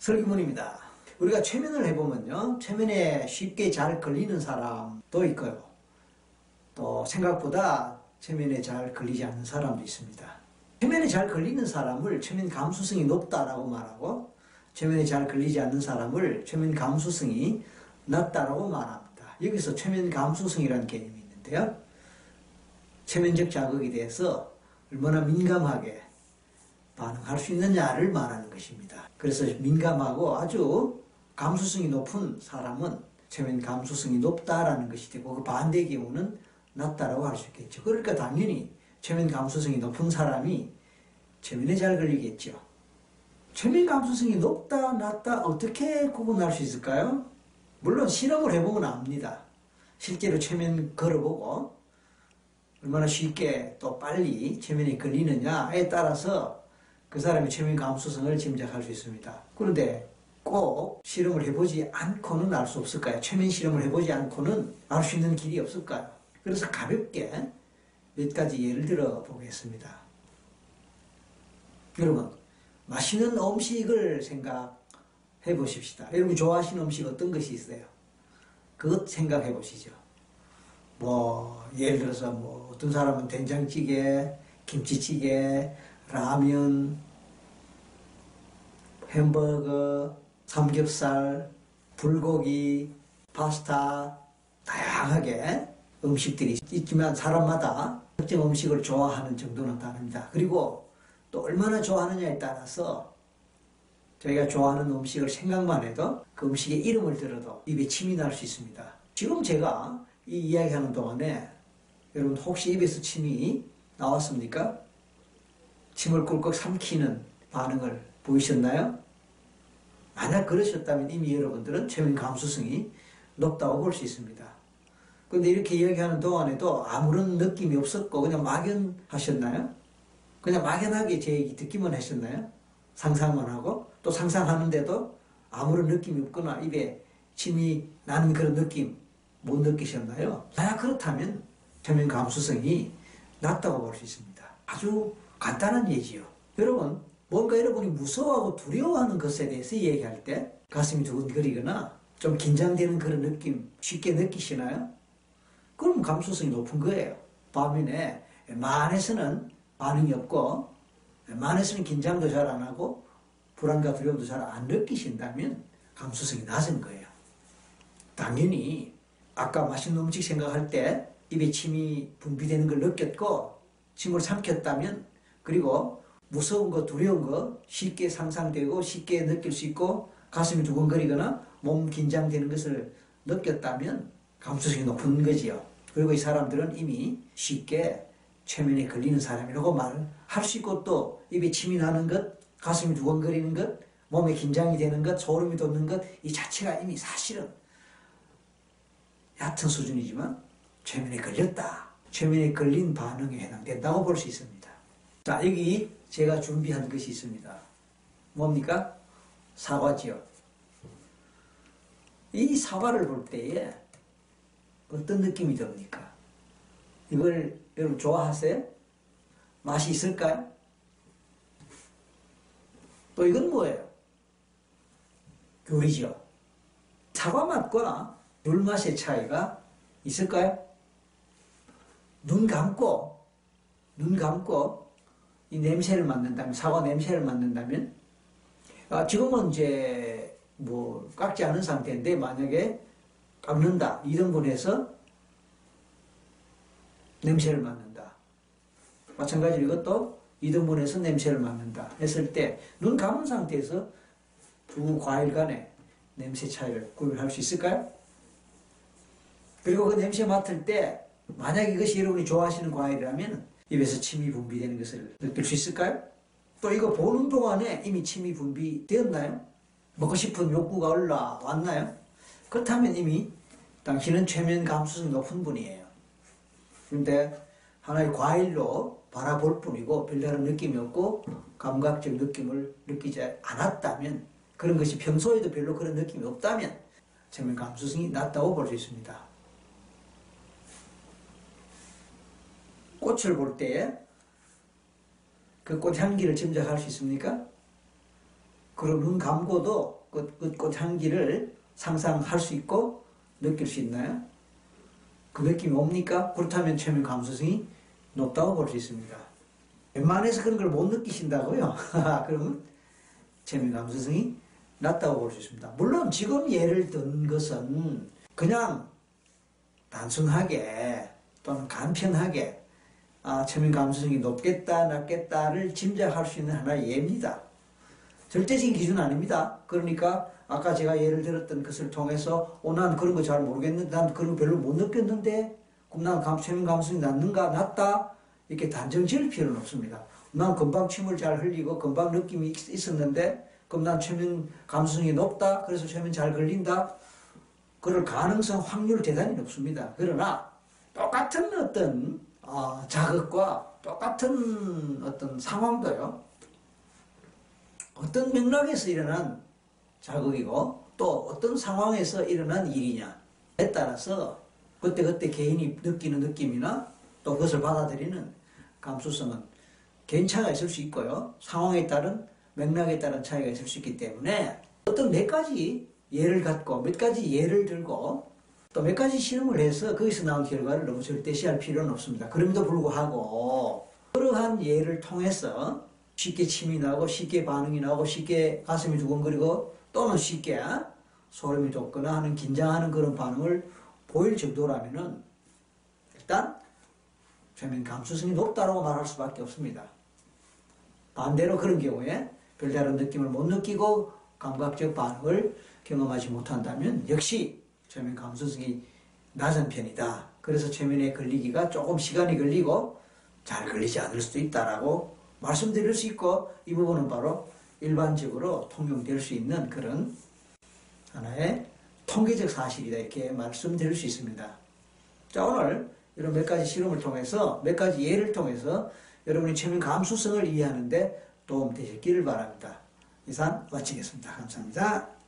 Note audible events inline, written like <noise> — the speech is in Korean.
설교문입니다. 우리가 최면을 해보면요. 최면에 쉽게 잘 걸리는 사람도 있고요. 또 생각보다 최면에 잘 걸리지 않는 사람도 있습니다. 최면에 잘 걸리는 사람을 최면 감수성이 높다라고 말하고 최면에 잘 걸리지 않는 사람을 최면 감수성이 낮다라고 말합니다. 여기서 최면 감수성이라는 개념이 있는데요. 최면적 자극에 대해서 얼마나 민감하게 반응할 수 있느냐를 말하는 것입니다. 그래서 민감하고 아주 감수성이 높은 사람은 최면 감수성이 높다라는 것이 되고 그 반대 경우는 낮다라고 할 수 있겠죠. 그러니까 당연히 최면 감수성이 높은 사람이 최면에 잘 걸리겠죠. 최면 감수성이 높다, 낮다 어떻게 구분할 수 있을까요? 물론 실험을 해보면 압니다. 실제로 최면 걸어보고 얼마나 쉽게 또 빨리 최면에 걸리느냐에 따라서 그 사람의 최면 감수성을 짐작할 수 있습니다. 그런데 꼭 실험을 해보지 않고는 알 수 없을까요? 최면 실험을 해보지 않고는 알 수 있는 길이 없을까요? 그래서 가볍게 몇 가지 예를 들어 보겠습니다. 여러분, 맛있는 음식을 생각해 보십시다. 여러분 좋아하시는 음식 어떤 것이 있어요? 그것 생각해 보시죠. 뭐, 예를 들어서 뭐, 어떤 사람은 된장찌개, 김치찌개, 라면, 햄버거, 삼겹살, 불고기, 파스타, 다양하게 음식들이 있지만 사람마다 특정 음식을 좋아하는 정도는 다릅니다. 그리고 또 얼마나 좋아하느냐에 따라서 저희가 좋아하는 음식을 생각만 해도 그 음식의 이름을 들어도 입에 침이 날 수 있습니다. 지금 제가 이 이야기하는 동안에 여러분 혹시 입에서 침이 나왔습니까? 침을 꿀꺽 삼키는 반응을 보이셨나요? 만약 그러셨다면 이미 여러분들은 최면 감수성이 높다고 볼 수 있습니다. 그런데 이렇게 이야기하는 동안에도 아무런 느낌이 없었고 그냥 막연하셨나요? 그냥 막연하게 제 얘기 듣기만 하셨나요? 상상만 하고 또 상상하는데도 아무런 느낌이 없거나 입에 침이 나는 그런 느낌 못 느끼셨나요? 만약 그렇다면 최면 감수성이 낮다고 볼 수 있습니다. 아주 간단한 예지요. 여러분 뭔가 여러분이 무서워하고 두려워하는 것에 대해서 얘기할 때 가슴이 두근거리거나 좀 긴장되는 그런 느낌 쉽게 느끼시나요? 그럼 감수성이 높은 거예요. 반면에 만에서는 반응이 없고 만에서는 긴장도 잘 안 하고 불안과 두려움도 잘 안 느끼신다면 감수성이 낮은 거예요. 당연히 아까 맛있는 음식 생각할 때 입에 침이 분비되는 걸 느꼈고 침을 삼켰다면 그리고 무서운 거 두려운 거 쉽게 상상되고 쉽게 느낄 수 있고 가슴이 두근거리거나 몸 긴장되는 것을 느꼈다면 감수성이 높은 거지요. 그리고 이 사람들은 이미 쉽게 최면에 걸리는 사람이라고 말할 수 있고 또 입에 침이 나는 것, 가슴이 두근거리는 것, 몸에 긴장이 되는 것, 소름이 돋는 것, 이 자체가 이미 사실은 얕은 수준이지만 최면에 걸렸다. 최면에 걸린 반응에 해당된다고 볼 수 있습니다. 자, 여기 제가 준비한 것이 있습니다. 뭡니까? 사과지요. 이 사과를 볼 때에 어떤 느낌이 듭니까? 이걸 여러분 좋아하세요? 맛이 있을까요? 또 이건 뭐예요? 귤이죠. 사과 맛과 귤 맛의 차이가 있을까요? 눈 감고 눈 감고 이 냄새를 맡는다면 사과 냄새를 맡는다면 아, 지금은 이제 뭐 깎지 않은 상태인데 만약에 깎는다 2등분해서 냄새를 맡는다. 마찬가지로 이것도 2등분해서 냄새를 맡는다 했을 때 눈 감은 상태에서 두 과일 간의 냄새 차이를 구별할 수 있을까요? 그리고 그 냄새 맡을 때 만약 이것이 여러분이 좋아하시는 과일이라면 입에서 침이 분비되는 것을 느낄 수 있을까요? 또 이거 보는 동안에 이미 침이 분비되었나요? 먹고 싶은 욕구가 올라왔나요? 그렇다면 이미 당신은 최면 감수성이 높은 분이에요. 그런데 하나의 과일로 바라볼 뿐이고 별다른 느낌이 없고 감각적 느낌을 느끼지 않았다면 그런 것이 평소에도 별로 그런 느낌이 없다면 최면 감수성이 낮다고 볼 수 있습니다. 꽃을 볼 때에 그 꽃 향기를 짐작할 수 있습니까? 그런 눈 감고도 그, 그 꽃향기를 상상할 수 있고 느낄 수 있나요? 그 느낌이 옵니까? 그렇다면 최면 감수성이 높다고 볼 수 있습니다. 웬만해서 그런 걸 못 느끼신다고요? <laughs> 그러면 최면 감수성이 낮다고 볼 수 있습니다. 물론 지금 예를 든 것은 그냥 단순하게 또는 간편하게 아, 최면 감수성이 높겠다, 낮겠다를 짐작할 수 있는 하나의 예입니다. 절대적인 기준 아닙니다. 그러니까 아까 제가 예를 들었던 것을 통해서 어, 난 그런 거 잘 모르겠는데 난 그런 거 별로 못 느꼈는데 그럼 난 감, 최면 감수성이 낮는가 낮다 이렇게 단정 지을 필요는 없습니다. 난 금방 침을 잘 흘리고 금방 느낌이 있- 있었는데 그럼 난 최면 감수성이 높다 그래서 최면 잘 걸린다 그럴 가능성 확률 대단히 높습니다. 그러나 똑같은 어떤 어, 자극과 똑같은 어떤 상황도요. 어떤 맥락에서 일어난 자극이고 또 어떤 상황에서 일어난 일이냐에 따라서 그때그때 개인이 느끼는 느낌이나 또 그것을 받아들이는 감수성은 괜찮아 있을 수 있고요. 상황에 따른 맥락에 따른 차이가 있을 수 있기 때문에 어떤 몇 가지 예를 갖고 몇 가지 예를 들고 또 몇 가지 실험을 해서 거기서 나온 결과를 너무 절대시할 필요는 없습니다. 그럼에도 불구하고 그러한 예를 통해서 쉽게 침이 나고 쉽게 반응이 나고 쉽게 가슴이 두근거리고 또는 쉽게 소름이 돋거나 하는 긴장하는 그런 반응을 보일 정도라면은 일단 최면 감수성이 높다고 말할 수밖에 없습니다. 반대로 그런 경우에 별다른 느낌을 못 느끼고 감각적 반응을 경험하지 못한다면 역시 최면 감수성이 낮은 편이다. 그래서 최면에 걸리기가 조금 시간이 걸리고 잘 걸리지 않을 수도 있다라고 말씀드릴 수 있고 이 부분은 바로 일반적으로 통용될 수 있는 그런 하나의 통계적 사실이다 이렇게 말씀드릴 수 있습니다. 자 오늘 이런 몇 가지 실험을 통해서 몇 가지 예를 통해서 여러분이 최면 감수성을 이해하는데 도움 되셨기를 바랍니다. 이상 마치겠습니다. 감사합니다.